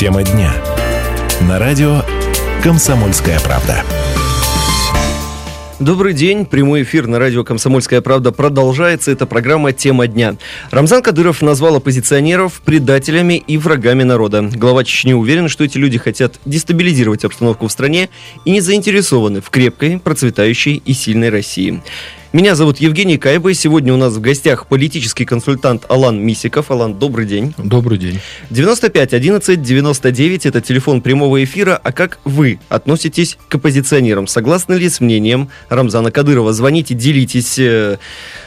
Тема дня. На радио «Комсомольская правда». Добрый день. Прямой эфир на радио «Комсомольская правда» продолжается. Это программа «Тема дня». Рамзан Кадыров назвал оппозиционеров предателями и врагами народа. Глава Чечни уверен, что эти люди хотят дестабилизировать обстановку в стране и не заинтересованы в крепкой, процветающей и сильной России. Меня зовут Евгений Кайба. Сегодня у нас в гостях политический консультант Алан Мисиков. Алан, добрый день. Добрый день. 95 11 99 это телефон прямого эфира. А как вы относитесь к оппозиционерам? Согласны ли с мнением Рамзана Кадырова? Звоните, делитесь э,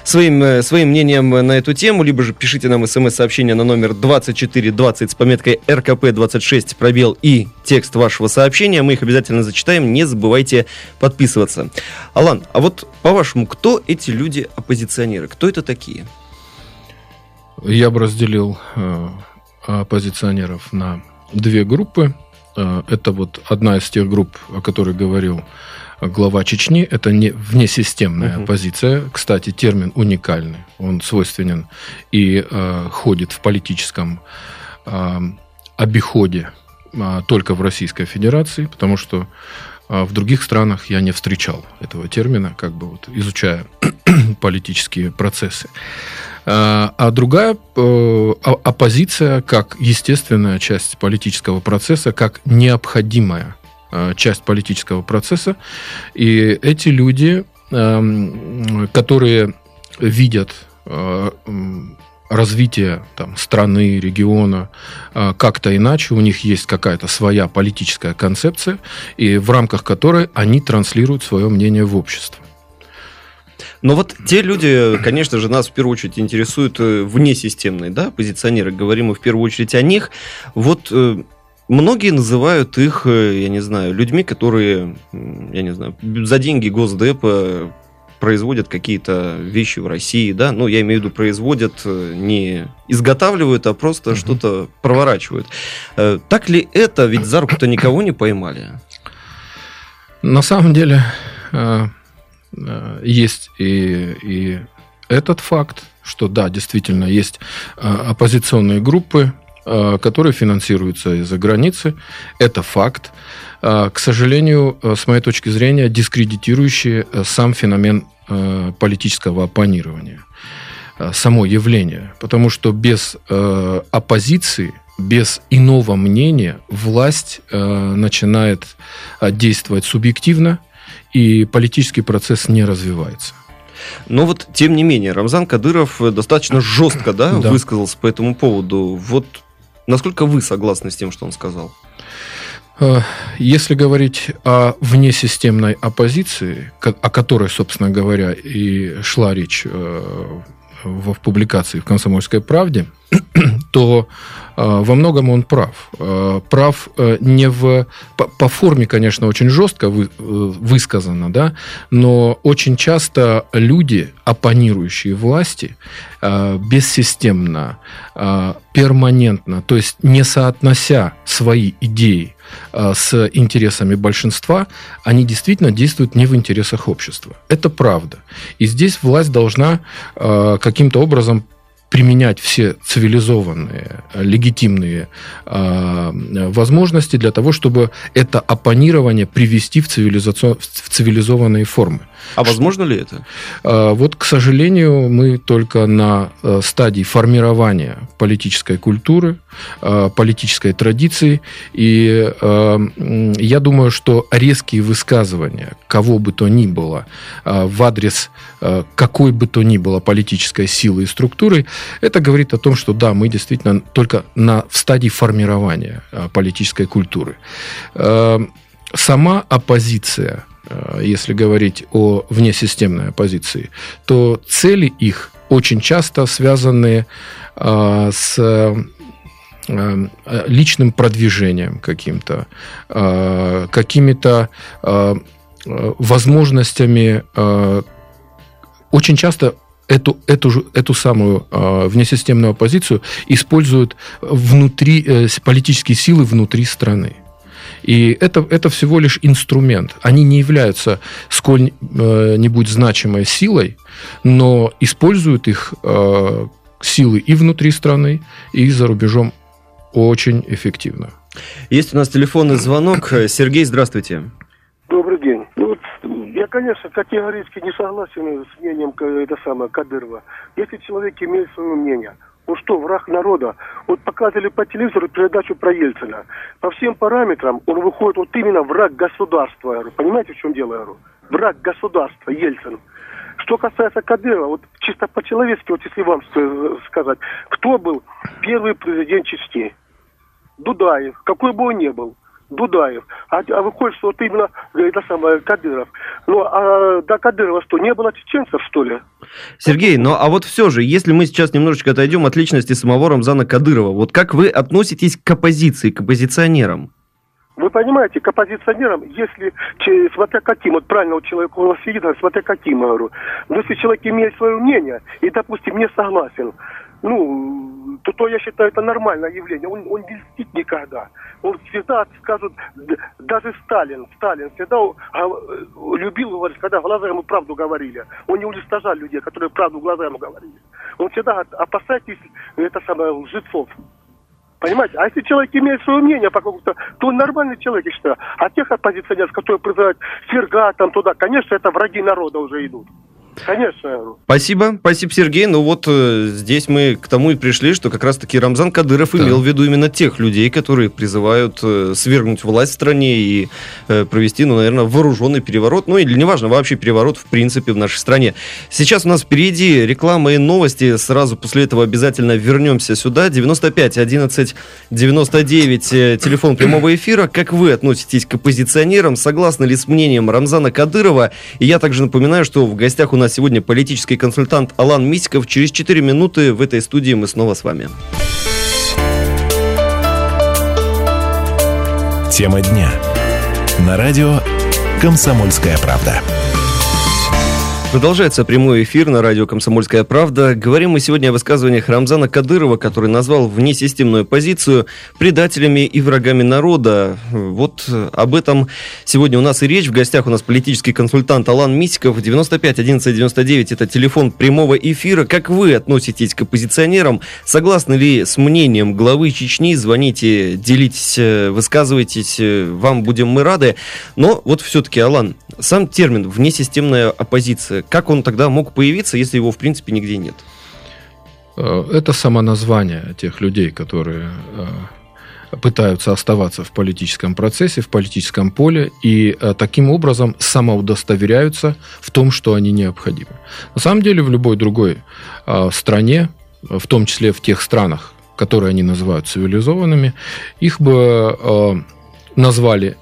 своим, э, своим мнением на эту тему, либо же пишите нам смс-сообщение на номер 2420 с пометкой РКП-26 пробел и текст вашего сообщения. Мы их обязательно зачитаем. Не забывайте подписываться. Алан, а вот по-вашему, кто эти люди-оппозиционеры? Кто это такие? Я бы разделил э, оппозиционеров на две группы. Э, это вот одна из тех групп, о которой говорил глава Чечни. Это не внесистемная uh-huh. оппозиция. Кстати, термин уникальный. Он свойственен и э, ходит в политическом э, обиходе э, только в Российской Федерации, потому что а в других странах я не встречал этого термина, как бы вот изучая политические процессы. А, а другая э, оппозиция как естественная часть политического процесса, как необходимая э, часть политического процесса. И эти люди, эм, которые видят э, развития там, страны, региона а, как-то иначе. У них есть какая-то своя политическая концепция, и в рамках которой они транслируют свое мнение в общество. Но вот те люди, конечно же, нас в первую очередь интересуют э, внесистемные да, позиционеры. Говорим мы в первую очередь о них. Вот э, Многие называют их, э, я не знаю, людьми, которые, я не знаю, за деньги Госдепа производят какие-то вещи в России, да, ну, я имею в виду, производят, э, не изготавливают, а просто uh-huh. что-то проворачивают. Э, так ли это? Ведь за руку-то никого не поймали. На самом деле э, есть и, и этот факт, что да, действительно есть оппозиционные группы, которые финансируются из-за границы. Это факт. К сожалению, с моей точки зрения, дискредитирующий сам феномен политического оппонирования, э, само явление. Потому что без э, оппозиции, без иного мнения власть начинает действовать субъективно, и политический процесс не развивается. Но вот, тем не менее, Рамзан Кадыров достаточно жестко да, да. высказался по этому поводу. Вот насколько вы согласны с тем, что он сказал? Э, если говорить о внесистемной оппозиции, о которой, собственно говоря, и шла речь э, в публикации в «Комсомольской правде», то э, во многом он прав. Прав не в... По, по форме, конечно, очень жестко вы, высказано, да, но очень часто люди, оппонирующие власти, бессистемно, перманентно, то есть не соотнося свои идеи Э, с интересами большинства, они действительно действуют не в интересах общества. Это правда. И здесь власть должна э, каким-то образом применять все цивилизованные, легитимные э, возможности для того, чтобы это оппонирование привести в, цивилизацион... в цивилизованные формы. А возможно ли это? Э, вот, к сожалению, мы только на э, стадии формирования политической культуры, э, политической традиции, и э, я думаю, что резкие высказывания кого бы то ни было э, в адрес э, какой бы то ни было политической силы и структуры, это говорит о том, что да, мы действительно только на, в стадии формирования э, политической культуры. Э, сама оппозиция, э, если говорить о внесистемной оппозиции, то цели их очень часто связаны с личным продвижением каким-то, какими-то возможностями очень часто эту, эту, эту самую э, внесистемную оппозицию используют внутри, э, политические силы внутри страны. И это, это всего лишь инструмент. Они не являются сколь-нибудь значимой силой, но используют их э, силы и внутри страны, и за рубежом очень эффективно. Есть у нас телефонный звонок. Сергей, здравствуйте. Конечно, категорически не согласен с мнением это самое, Кадырова. Если человек имеет свое мнение, он что, враг народа? Вот показывали по телевизору передачу про Ельцина. По всем параметрам он выходит вот именно враг государства. Говорю. Понимаете, в чем дело? Говорю? Враг государства, Ельцин. Что касается Кадырова, вот чисто по-человечески, вот если вам сказать, кто был первый президент Чечни? Дудаев, какой бы он ни был. Дудаев. А, а выходит, что вот именно это самое Кадыров. Ну, а до Кадырова что, не было чеченцев, что ли? Сергей, ну а вот все же, если мы сейчас немножечко отойдем от личности самого Рамзана Кадырова, вот как вы относитесь к оппозиции, к оппозиционерам? Вы понимаете, к оппозиционерам, если, смотря каким, вот правильно вот человек у нас сидит, смотря каким, я говорю, но если человек имеет свое мнение и, допустим, не согласен, ну, то, то я считаю, это нормальное явление. Он, он не льстит никогда. Он всегда скажут, даже Сталин, Сталин всегда а, любил, говорит, когда глаза ему правду говорили. Он не уничтожал людей, которые правду глаза ему говорили. Он всегда опасайтесь это самое лжецов. Понимаете? А если человек имеет свое мнение по какому-то, то он нормальный человек, я считаю. А тех оппозиционеров, которые призывают Серга там туда, конечно, это враги народа уже идут. Конечно. Спасибо, спасибо, Сергей. Ну вот э, здесь мы к тому и пришли, что как раз-таки Рамзан Кадыров да. имел в виду именно тех людей, которые призывают э, свергнуть власть в стране и э, провести, ну, наверное, вооруженный переворот. Ну или неважно, вообще переворот в принципе в нашей стране. Сейчас у нас впереди реклама и новости. Сразу после этого обязательно вернемся сюда. 95 11 99 телефон прямого эфира. Как вы относитесь к оппозиционерам? Согласны ли с мнением Рамзана Кадырова? И я также напоминаю, что в гостях у нас нас сегодня политический консультант Алан Мисиков. Через 4 минуты в этой студии мы снова с вами. Тема дня. На радио «Комсомольская правда». Продолжается прямой эфир на радио «Комсомольская правда». Говорим мы сегодня о высказываниях Рамзана Кадырова, который назвал внесистемную позицию предателями и врагами народа. Вот об этом сегодня у нас и речь. В гостях у нас политический консультант Алан Мисиков. 95 11 99 это телефон прямого эфира. Как вы относитесь к оппозиционерам? Согласны ли с мнением главы Чечни? Звоните, делитесь, высказывайтесь. Вам будем мы рады. Но вот все-таки, Алан, сам термин «внесистемная оппозиция» как он тогда мог появиться, если его в принципе нигде нет? Э, это само название тех людей, которые э, пытаются оставаться в политическом процессе, в политическом поле и э, таким образом самоудостоверяются в том, что они необходимы. На самом деле в любой другой стране, в том числе в тех странах, которые они называют цивилизованными, их бы назвали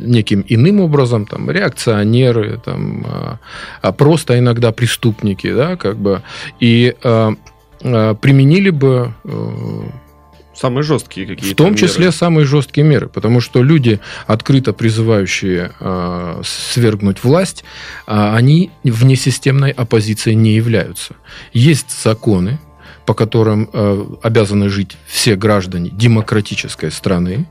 неким иным образом, там, реакционеры, там, а, а просто иногда преступники, да, как бы, и а, а, применили бы Самые жесткие какие-то В том числе меры. самые жесткие меры, потому что люди, открыто призывающие э, свергнуть власть, э, они внесистемной оппозицией не являются. Есть законы, по которым э, обязаны жить все граждане демократической страны.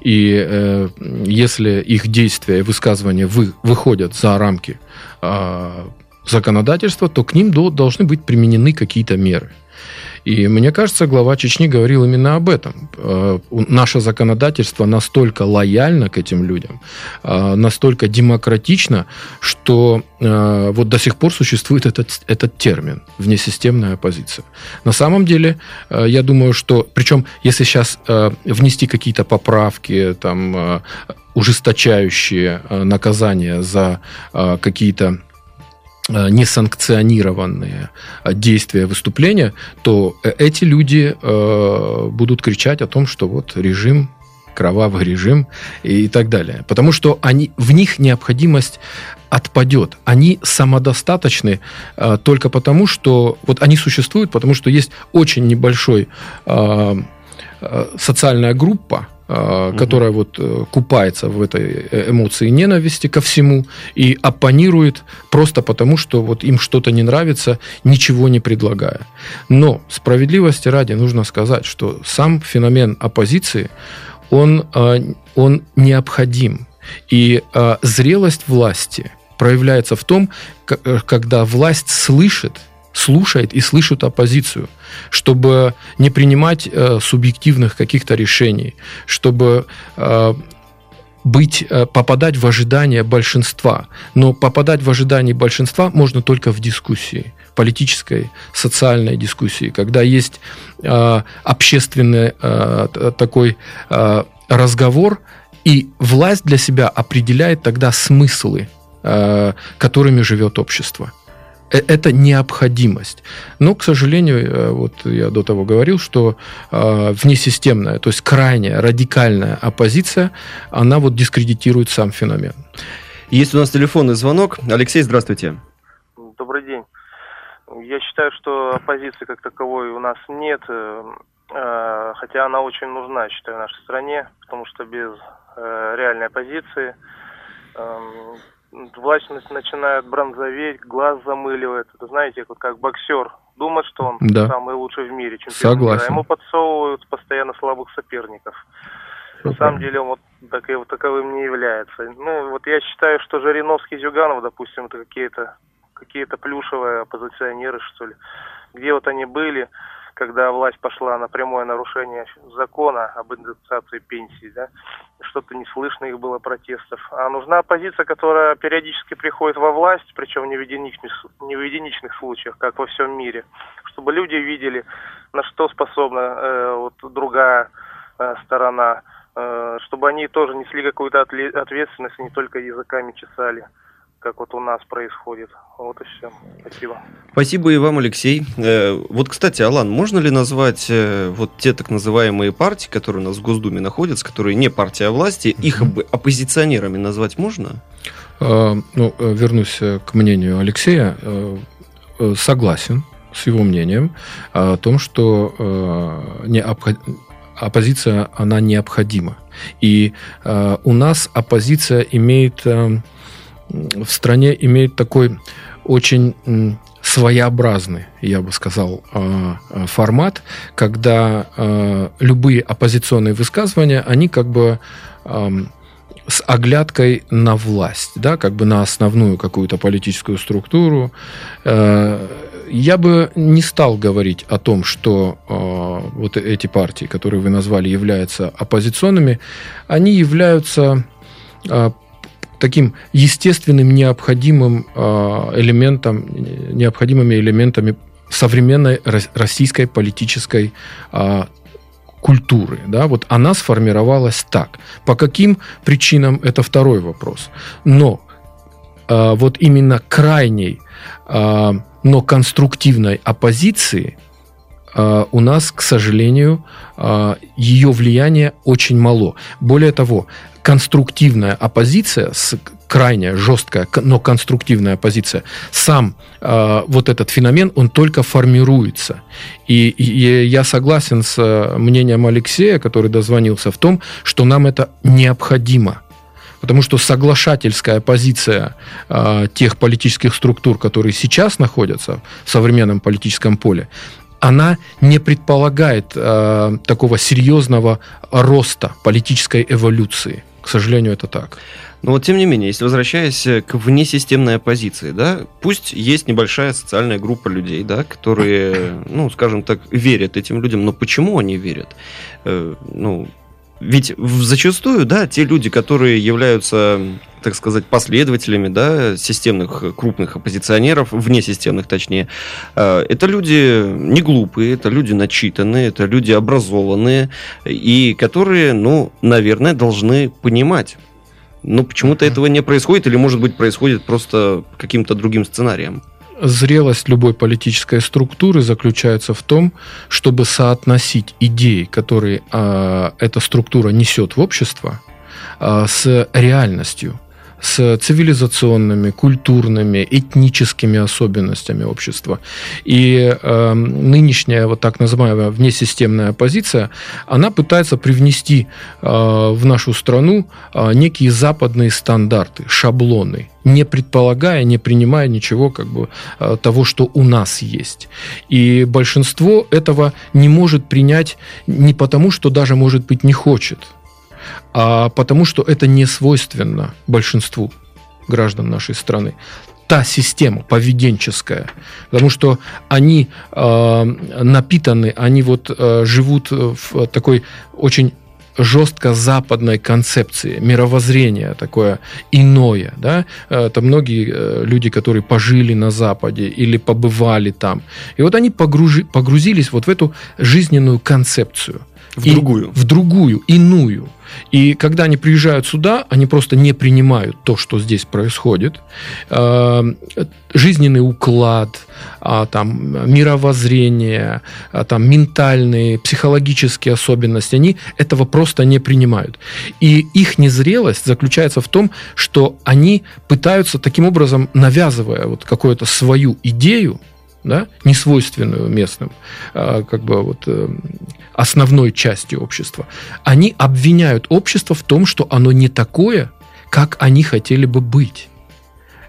И э, если их действия и высказывания вы, выходят за рамки э, законодательства, то к ним до, должны быть применены какие-то меры. И мне кажется, глава Чечни говорил именно об этом. Э, наше законодательство настолько лояльно к этим людям, э, настолько демократично, что э, вот до сих пор существует этот, этот термин «внесистемная оппозиция». На самом деле, я думаю, что... Причем, если сейчас внести какие-то поправки, там, ужесточающие наказания за какие-то несанкционированные э, действия выступления, то э, эти люди э, будут кричать о том, что вот режим кровавый режим и так далее. Потому что они, в них необходимость отпадет. Они самодостаточны э, только потому, что вот они существуют, потому что есть очень небольшой э, социальная группа, угу. которая вот э, купается в этой э, эмоции ненависти ко всему и оппонирует просто потому, что вот им что-то не нравится, ничего не предлагая. Но справедливости ради нужно сказать, что сам феномен оппозиции, он, он необходим. И зрелость власти проявляется в том, когда власть слышит слушает и слышит оппозицию, чтобы не принимать э, субъективных каких-то решений, чтобы э, быть, э, попадать в ожидание большинства. Но попадать в ожидание большинства можно только в дискуссии политической, социальной дискуссии, когда есть э, общественный э, такой э, разговор, и власть для себя определяет тогда смыслы, э, которыми живет общество. Э, это необходимость. Но, к сожалению, э, вот я до того говорил, что э, внесистемная, то есть крайняя, радикальная оппозиция, она вот дискредитирует сам феномен. Есть у нас телефонный звонок. Алексей, здравствуйте. Добрый день. Я считаю, что оппозиции как таковой у нас нет, хотя она очень нужна, считаю, в нашей стране, потому что без реальной оппозиции власть начинает бронзоветь, глаз замыливает. Это знаете, вот как боксер думает, что он да. самый лучший в мире, чемпион Согласен. мира. Ему подсовывают постоянно слабых соперников. Все На самом деле он вот, так, вот таковым не является. Ну, вот я считаю, что Жириновский Зюганов, допустим, это какие-то какие-то плюшевые оппозиционеры, что ли. Где вот они были, когда власть пошла на прямое нарушение закона об индексации пенсий, да, что-то не слышно их было протестов. А нужна оппозиция, которая периодически приходит во власть, причем не в единичных, не в единичных случаях, как во всем мире, чтобы люди видели, на что способна э, вот другая э, сторона, э, чтобы они тоже несли какую-то ответственность, не только языками чесали как вот у нас происходит. Вот и все. Спасибо. Спасибо и вам, Алексей. Э, вот, кстати, Алан, можно ли назвать э, вот те так называемые партии, которые у нас в Госдуме находятся, которые не партия власти, их оппозиционерами назвать можно? Э, ну, вернусь к мнению Алексея. Согласен с его мнением о том, что не оппозиция, она необходима. И у нас оппозиция имеет в стране имеет такой очень своеобразный, я бы сказал, а, а, формат, когда а, любые оппозиционные высказывания, они как бы с оглядкой на власть, да, как бы на основную какую-то политическую структуру. Э, я бы не стал говорить о том, что вот эти партии, которые вы назвали, являются оппозиционными, они являются таким естественным, необходимым а, элементом, необходимыми элементами современной российской политической а, культуры. Да? Вот она сформировалась так. По каким причинам, это второй вопрос. Но а, вот именно крайней, но конструктивной оппозиции у нас, к сожалению, ее влияние очень мало. Более того, конструктивная оппозиция, с крайне жесткая, но конструктивная оппозиция, сам э, вот этот феномен, он только формируется. И, и я согласен с э, мнением Алексея, который дозвонился, в том, что нам это необходимо. Потому что соглашательская позиция э, тех политических структур, которые сейчас находятся в современном политическом поле, она не предполагает э, такого серьезного роста политической эволюции. К сожалению, это так. Но вот тем не менее, если возвращаясь к внесистемной оппозиции, да, пусть есть небольшая социальная группа людей, да, которые, ну, скажем так, верят этим людям, но почему они верят? Э, ну, ведь зачастую, да, те люди, которые являются, так сказать, последователями, да, системных крупных оппозиционеров, внесистемных точнее, э, это люди не глупые, это люди начитанные, это люди образованные, и которые, ну, наверное, должны понимать, но почему-то этого не происходит, или, может быть, происходит просто каким-то другим сценарием зрелость любой политической структуры заключается в том, чтобы соотносить идеи, которые э, эта структура несет в общество, э, с реальностью с цивилизационными, культурными, этническими особенностями общества. И э, нынешняя вот так называемая внесистемная оппозиция, она пытается привнести э, в нашу страну э, некие западные стандарты, шаблоны, не предполагая, не принимая ничего как бы э, того, что у нас есть. И большинство этого не может принять не потому, что даже, может быть, не хочет – а потому что это не свойственно большинству граждан нашей страны. та система поведенческая, потому что они э, напитаны, они вот э, живут в такой очень жестко западной концепции, мировоззрения такое иное. Да? Это многие э, люди, которые пожили на Западе или побывали там. И вот они погружи, погрузились вот в эту жизненную концепцию. В другую. В другую, иную. И когда они приезжают сюда, они просто не принимают то, что здесь происходит. Э, жизненный уклад, а, там, мировоззрение, а, там, ментальные, психологические особенности, они этого просто не принимают. И их незрелость заключается в том, что они пытаются таким образом, навязывая вот какую-то свою идею, да, несвойственную местным, а, как бы вот э, основной части общества, они обвиняют общество в том, что оно не такое, как они хотели бы быть.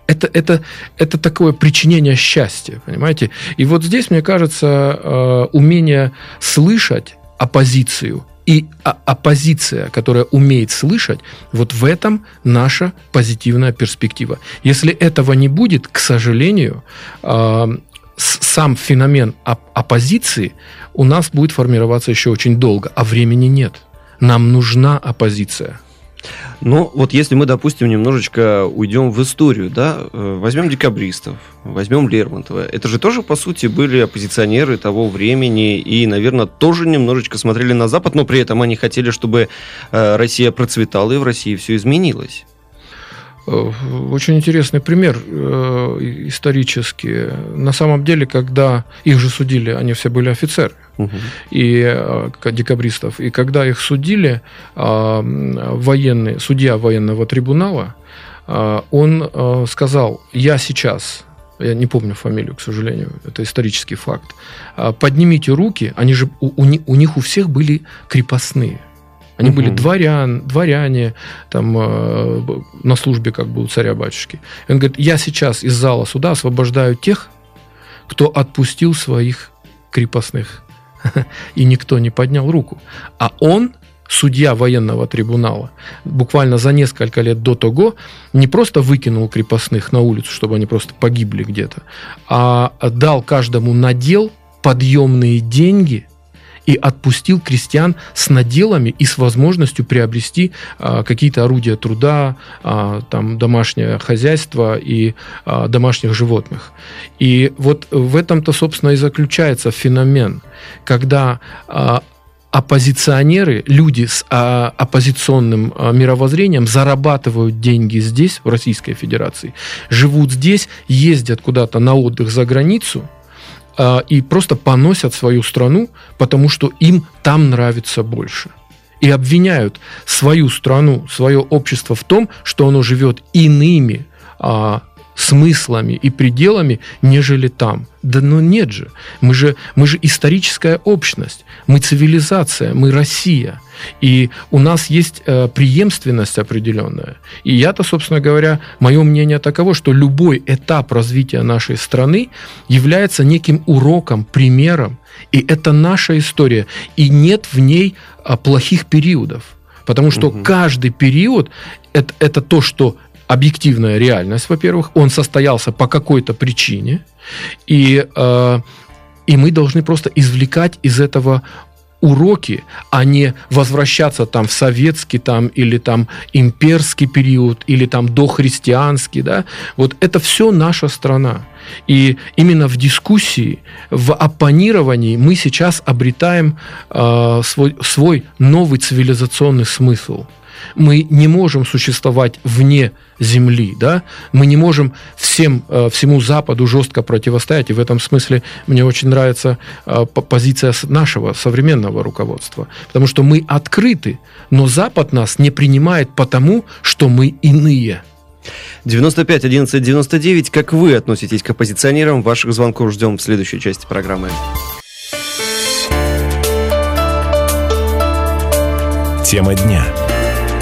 Это, это, это такое причинение счастья, понимаете? И вот здесь, мне кажется, э, умение слышать оппозицию и оппозиция, которая умеет слышать, вот в этом наша позитивная перспектива. Если этого не будет, к сожалению, э, сам феномен оппозиции у нас будет формироваться еще очень долго, а времени нет. Нам нужна оппозиция. Ну, вот если мы, допустим, немножечко уйдем в историю, да, э, возьмем декабристов, возьмем Лермонтова. Это же тоже, по сути, были оппозиционеры того времени и, наверное, тоже немножечко смотрели на Запад, но при этом они хотели, чтобы э, Россия процветала и в России все изменилось. Э, очень интересный пример э, исторический. На самом деле, когда их же судили, они все были офицеры угу. и э, декабристов. И когда их судили, военный, судья военного трибунала, он сказал, я сейчас я не помню фамилию, к сожалению, это исторический факт. Поднимите руки, они же у, у, у них у всех были крепостные. Они угу. были дворян, дворяне там, э, на службе как бы у царя-батюшки. И он говорит, я сейчас из зала суда освобождаю тех, кто отпустил своих крепостных. И никто не поднял руку. А он, судья военного трибунала, буквально за несколько лет до того, не просто выкинул крепостных на улицу, чтобы они просто погибли где-то, а дал каждому надел подъемные деньги – и отпустил крестьян с наделами и с возможностью приобрести а, какие-то орудия труда, а, там, домашнее хозяйство и а, домашних животных. И вот в этом-то, собственно, и заключается феномен, когда а, оппозиционеры, люди с а, оппозиционным а, мировоззрением зарабатывают деньги здесь, в Российской Федерации, живут здесь, ездят куда-то на отдых за границу, э, и просто поносят свою страну, потому что им там нравится больше. И обвиняют свою страну, свое общество в том, что оно живет иными э, смыслами и пределами, нежели там. Да ну нет же. Мы же, мы же историческая общность, мы цивилизация, мы Россия. И у нас есть э, преемственность определенная. И я-то, собственно говоря, мое мнение таково, что любой этап развития нашей страны является неким уроком, примером. И это наша история. И нет в ней э, плохих периодов. Потому что угу. каждый период это, это то, что объективная реальность, во-первых, он состоялся по какой-то причине, и, э, и мы должны просто извлекать из этого уроки, а не возвращаться там в советский там или там имперский период или там дохристианский, да, вот это все наша страна. И именно в дискуссии, в оппонировании мы сейчас обретаем э, свой, свой новый цивилизационный смысл – мы не можем существовать вне Земли, да, мы не можем всем, э, всему Западу жестко противостоять, и в этом смысле мне очень нравится э, позиция нашего современного руководства, потому что мы открыты, но Запад нас не принимает потому, что мы иные. 95 11 99. Как вы относитесь к оппозиционерам? Ваших звонков ждем в следующей части программы. Тема дня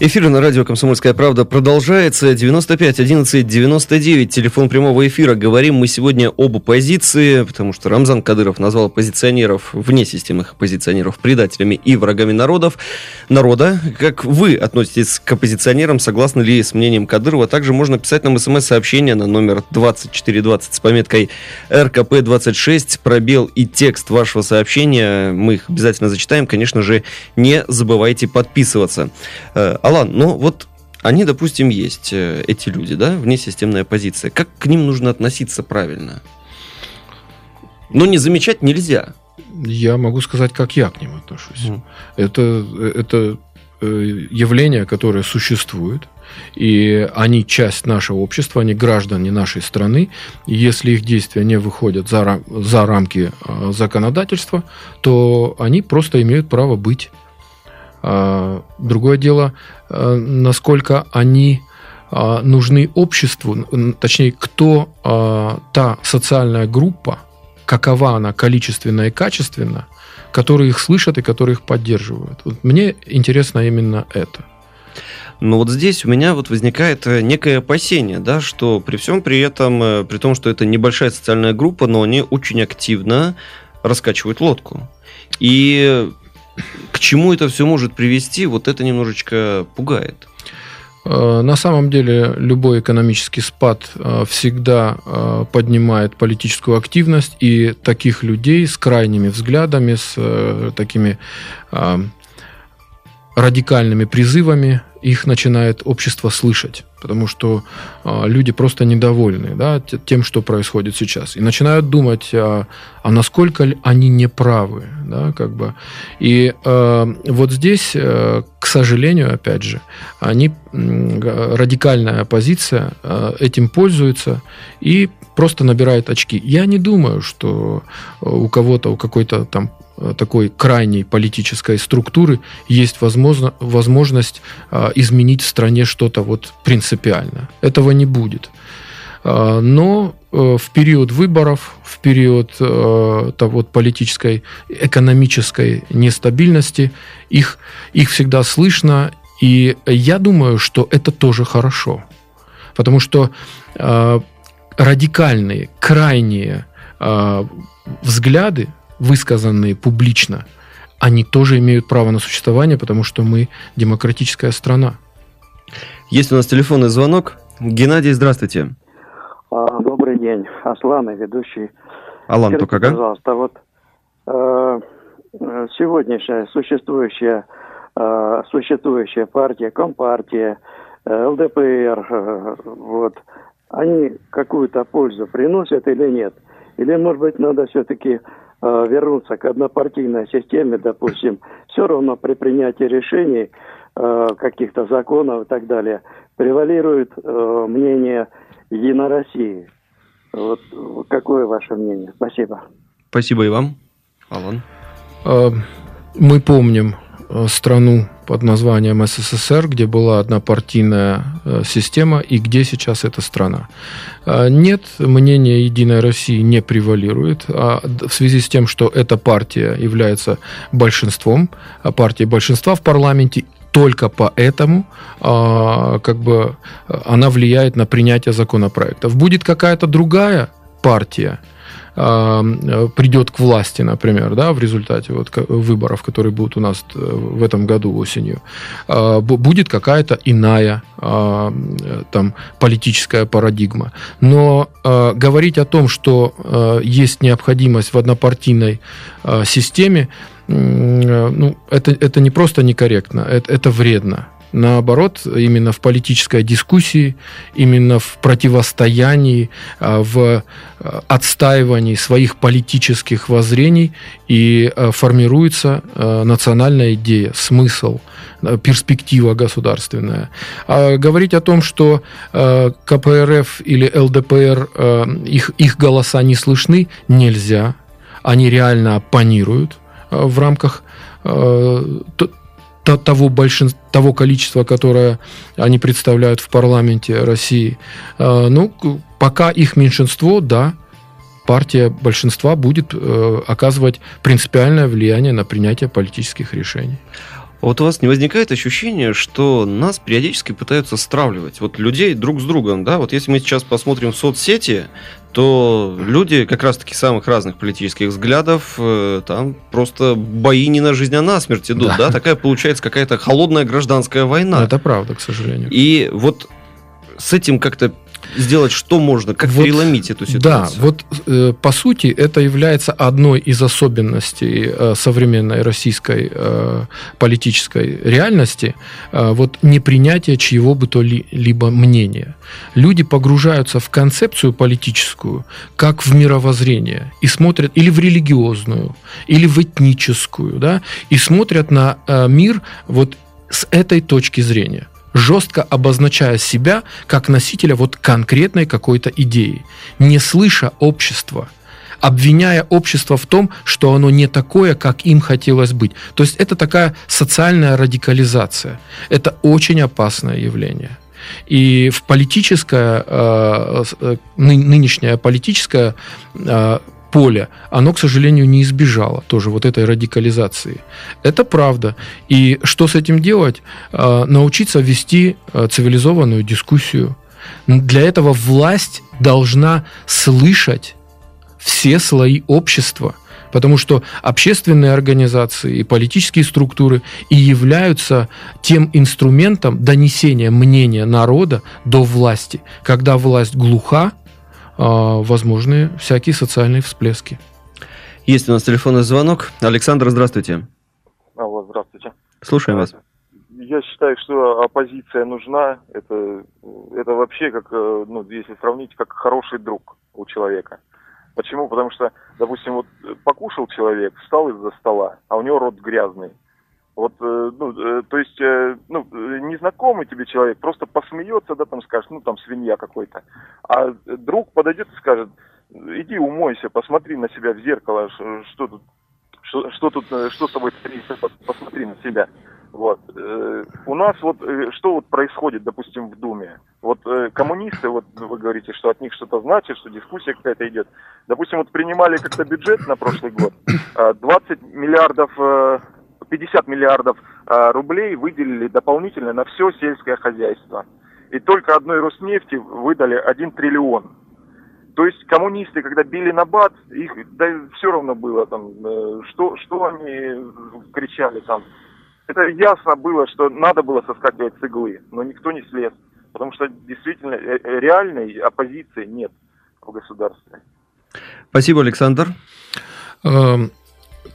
Эфир на радио «Комсомольская правда» продолжается. 95 11 99, телефон прямого эфира. Говорим мы сегодня об оппозиции, потому что Рамзан Кадыров назвал оппозиционеров, вне системных оппозиционеров, предателями и врагами народов, народа. Как вы относитесь к оппозиционерам, согласны ли с мнением Кадырова? Также можно писать нам смс-сообщение на номер 2420 с пометкой РКП-26, пробел и текст вашего сообщения. Мы их обязательно зачитаем. Конечно же, не забывайте подписываться. Алан, ну вот они, допустим, есть, э, эти люди, да, внесистемная позиция. Как к ним нужно относиться правильно? Но не замечать нельзя. Я могу сказать, как я к ним отношусь. Mm. Это, это э, явление, которое существует, и они часть нашего общества, они граждане нашей страны. И если их действия не выходят за, за рамки э, законодательства, то они просто имеют право быть другое дело, э, насколько они а, нужны обществу, точнее, кто а, та социальная группа, какова она количественно и качественно, которые их слышат и которые их поддерживают. Вот мне интересно именно это. Но вот здесь у меня вот возникает э, некое опасение, да, что при всем при этом, э, при том, что это небольшая социальная группа, но они очень активно раскачивают лодку. И к чему это все может привести, вот это немножечко пугает. Э, на самом деле любой экономический спад э, всегда э, поднимает политическую активность, и таких людей с крайними взглядами, с такими радикальными призывами их начинает общество слышать, потому что э, люди просто недовольны да, тем, что происходит сейчас, и начинают думать, а, а насколько они неправы, да, как бы. И э, вот здесь, э, к сожалению, опять же, они радикальная оппозиция э, этим пользуется и просто набирает очки. Я не думаю, что у кого-то, у какой-то там Э, такой крайней политической структуры есть возможно, возможность э, изменить в стране что-то вот принципиально. Этого не будет. Э, но в период выборов, в период того, вот, политической, экономической нестабильности их, их всегда слышно, и я думаю, что это тоже хорошо. Потому что радикальные, крайние взгляды высказанные публично, они тоже имеют право на существование, потому что мы демократическая страна. Есть у нас телефонный звонок. Геннадий, здравствуйте. А, добрый день. Аслан и ведущий. Алан Скажите, Тукага. Пожалуйста, вот э, сегодняшняя существующая, э, существующая партия, Компартия, э, ЛДПР, э, вот, они какую-то пользу приносят или нет? Или, может быть, надо все-таки Э, вернуться к однопартийной системе, допустим, все равно при принятии решений э, каких-то законов и так далее превалирует э, мнение Единой России. Вот какое ваше мнение? Спасибо. Спасибо и вам, Алан. Мы помним страну под названием СССР, где была однопартийная э, система и где сейчас эта страна. А, нет, мнение Единой России не превалирует а в связи с тем, что эта партия является большинством, а партией большинства в парламенте, только поэтому а, как бы она влияет на принятие законопроектов. Будет какая-то другая партия, Э, придет к власти, например, да, в результате вот выборов, которые будут у нас э, в этом году осенью, э, будет какая-то иная там политическая парадигма. Но говорить о том, что есть необходимость в однопартийной системе, ну, это, это не просто некорректно, это, это вредно. Наоборот, именно в политической дискуссии, именно в противостоянии, а, в а, отстаивании своих политических воззрений и а, формируется национальная идея, смысл, перспектива государственная. А говорить о том, что КПРФ или ЛДПР, их, их голоса не слышны, нельзя. Они реально оппонируют в рамках того, большинства, того количества, которое они представляют в парламенте России. А, ну, пока их меньшинство, да, партия большинства будет э, оказывать принципиальное влияние на принятие политических решений. Вот у вас не возникает ощущение, что нас периодически пытаются стравливать, вот людей друг с другом, да? Вот если мы сейчас посмотрим в соцсети, то люди как раз-таки самых разных политических взглядов, э, там просто бои не на жизнь, а на смерть идут, да? Да. Такая получается какая-то холодная гражданская война. Это правда, к сожалению. И вот с этим как-то сделать что можно, как Вот, переломить эту Да, ситуацию? вот э, по сути это является одной из особенностей э, современной российской э, политической реальности, э, вот непринятие чьего бы то ли, либо мнения. Люди погружаются в концепцию политическую, как в мировоззрение, и смотрят или в религиозную, или в этническую, да, и смотрят на э, мир вот с этой точки зрения жестко обозначая себя как носителя вот конкретной какой-то идеи, не слыша общества, обвиняя общество в том, что оно не такое, как им хотелось быть. То есть это такая социальная радикализация. Это очень опасное явление. И в политическое, э, с- э, ны- нынешнее политическое э, поле, оно, к сожалению, не избежало тоже вот этой радикализации. Это правда. И что с этим делать? Э, Научиться вести э, цивилизованную дискуссию. Для этого власть должна слышать все слои общества, потому что общественные организации и политические структуры и являются тем инструментом донесения мнения народа до власти. Когда власть глуха, а, возможны всякие социальные всплески. Есть у нас телефонный звонок. Александр, здравствуйте. Алло, здравствуйте. Слушаем вас. Я считаю, что оппозиция нужна. Это, это вообще как, э, ну, если сравнить, как хороший друг у человека. Почему? Потому что, допустим, вот э, покушал человек, встал из-за стола, а у него рот грязный. Вот, э, ну, э, то есть, э, ну, незнакомый тебе человек просто посмеется, да, там скажет, ну, там свинья какой-то. А друг подойдет и скажет, иди умойся, посмотри на себя в зеркало, что тут что, что тут, что с тобой творится, пос- посмотри на себя. Вот. У нас вот что вот происходит, допустим, в Думе? Вот коммунисты, вот вы говорите, что от них что-то значит, что дискуссия какая-то идет. Допустим, вот принимали как-то бюджет на прошлый год, э, 20 миллиардов, э, 50 миллиардов э, рублей выделили дополнительно на все сельское хозяйство. И только одной Роснефти выдали 1 триллион. То есть коммунисты, когда били на бат, их да, все равно было там, э, что, что они кричали там. Это ясно было, что надо было соскакивать с иглы, но никто не слез. Потому что действительно э, реальной оппозиции нет в государстве. Спасибо, Александр.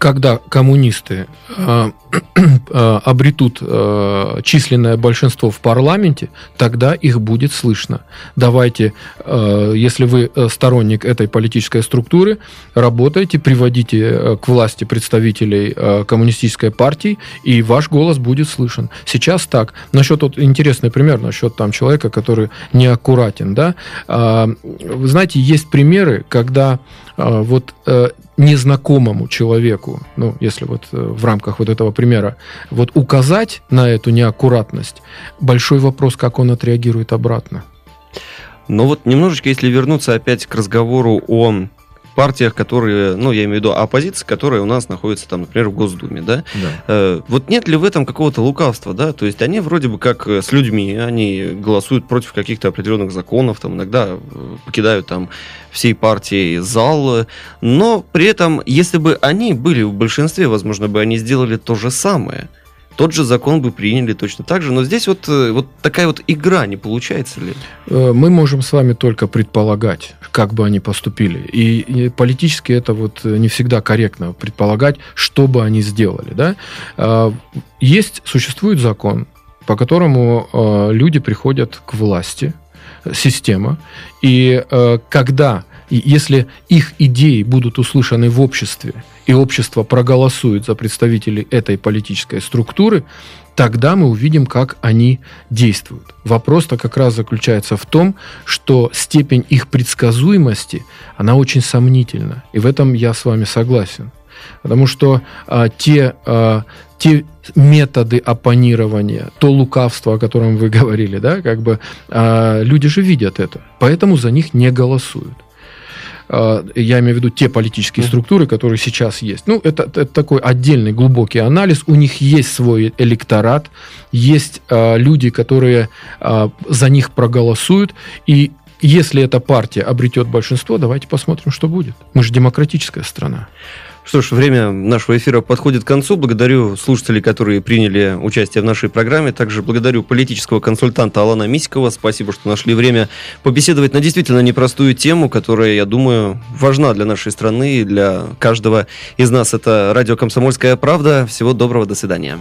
Когда коммунисты э, э, обретут э, численное большинство в парламенте, тогда их будет слышно. Давайте, если вы сторонник этой политической структуры, работайте, приводите к власти представителей коммунистической партии, и ваш голос будет слышен. Сейчас так. Насчет вот интересный пример насчет там человека, который неаккуратен, да. Вы знаете, есть примеры, когда вот э, незнакомому человеку, ну, если вот э, в рамках вот этого примера, вот указать на эту неаккуратность, большой вопрос, как он отреагирует обратно. Но вот немножечко, если вернуться опять к разговору о партиях, которые, ну, я имею в виду оппозиции, которые у нас находятся там, например, в Госдуме, да? Э, вот нет ли в этом какого-то лукавства, да? То есть они вроде бы как э, с людьми, они голосуют против каких-то определенных законов, там иногда э, покидают там всей партии зал, э, но при этом, если бы они были в большинстве, возможно, бы они сделали то же самое. Тот же закон бы приняли точно так же, но здесь вот, э, вот такая вот игра не получается ли? Э, Мы можем с вами только предполагать, как бы они поступили. И, политически это вот э, не всегда корректно предполагать, что бы они сделали. Да? Есть, существует закон, по которому люди приходят к власти, система, и когда, и если их идеи будут услышаны в обществе, и общество проголосует за представителей этой политической структуры, тогда мы увидим, как они действуют. Вопрос-то как раз заключается в том, что степень их предсказуемости, она очень сомнительна. И в этом я с вами согласен. Потому что а, те, а, те методы оппонирования, то лукавство, о котором вы говорили, да, как бы а, люди же видят это, поэтому за них не голосуют. Э, я имею в виду те политические структуры, которые сейчас есть. Ну, это, это такой отдельный глубокий анализ. У них есть свой электорат, есть э, люди, которые э, за них проголосуют, и если эта партия обретет большинство, давайте посмотрим, что будет. Мы же демократическая страна. Что ж, время нашего эфира подходит к концу. Благодарю слушателей, которые приняли участие в нашей программе. Также благодарю политического консультанта Алана Мисикова. Спасибо, что нашли время побеседовать на действительно непростую тему, которая, я думаю, важна для нашей страны и для каждого из нас. Это радио «Комсомольская правда». Всего доброго, до свидания.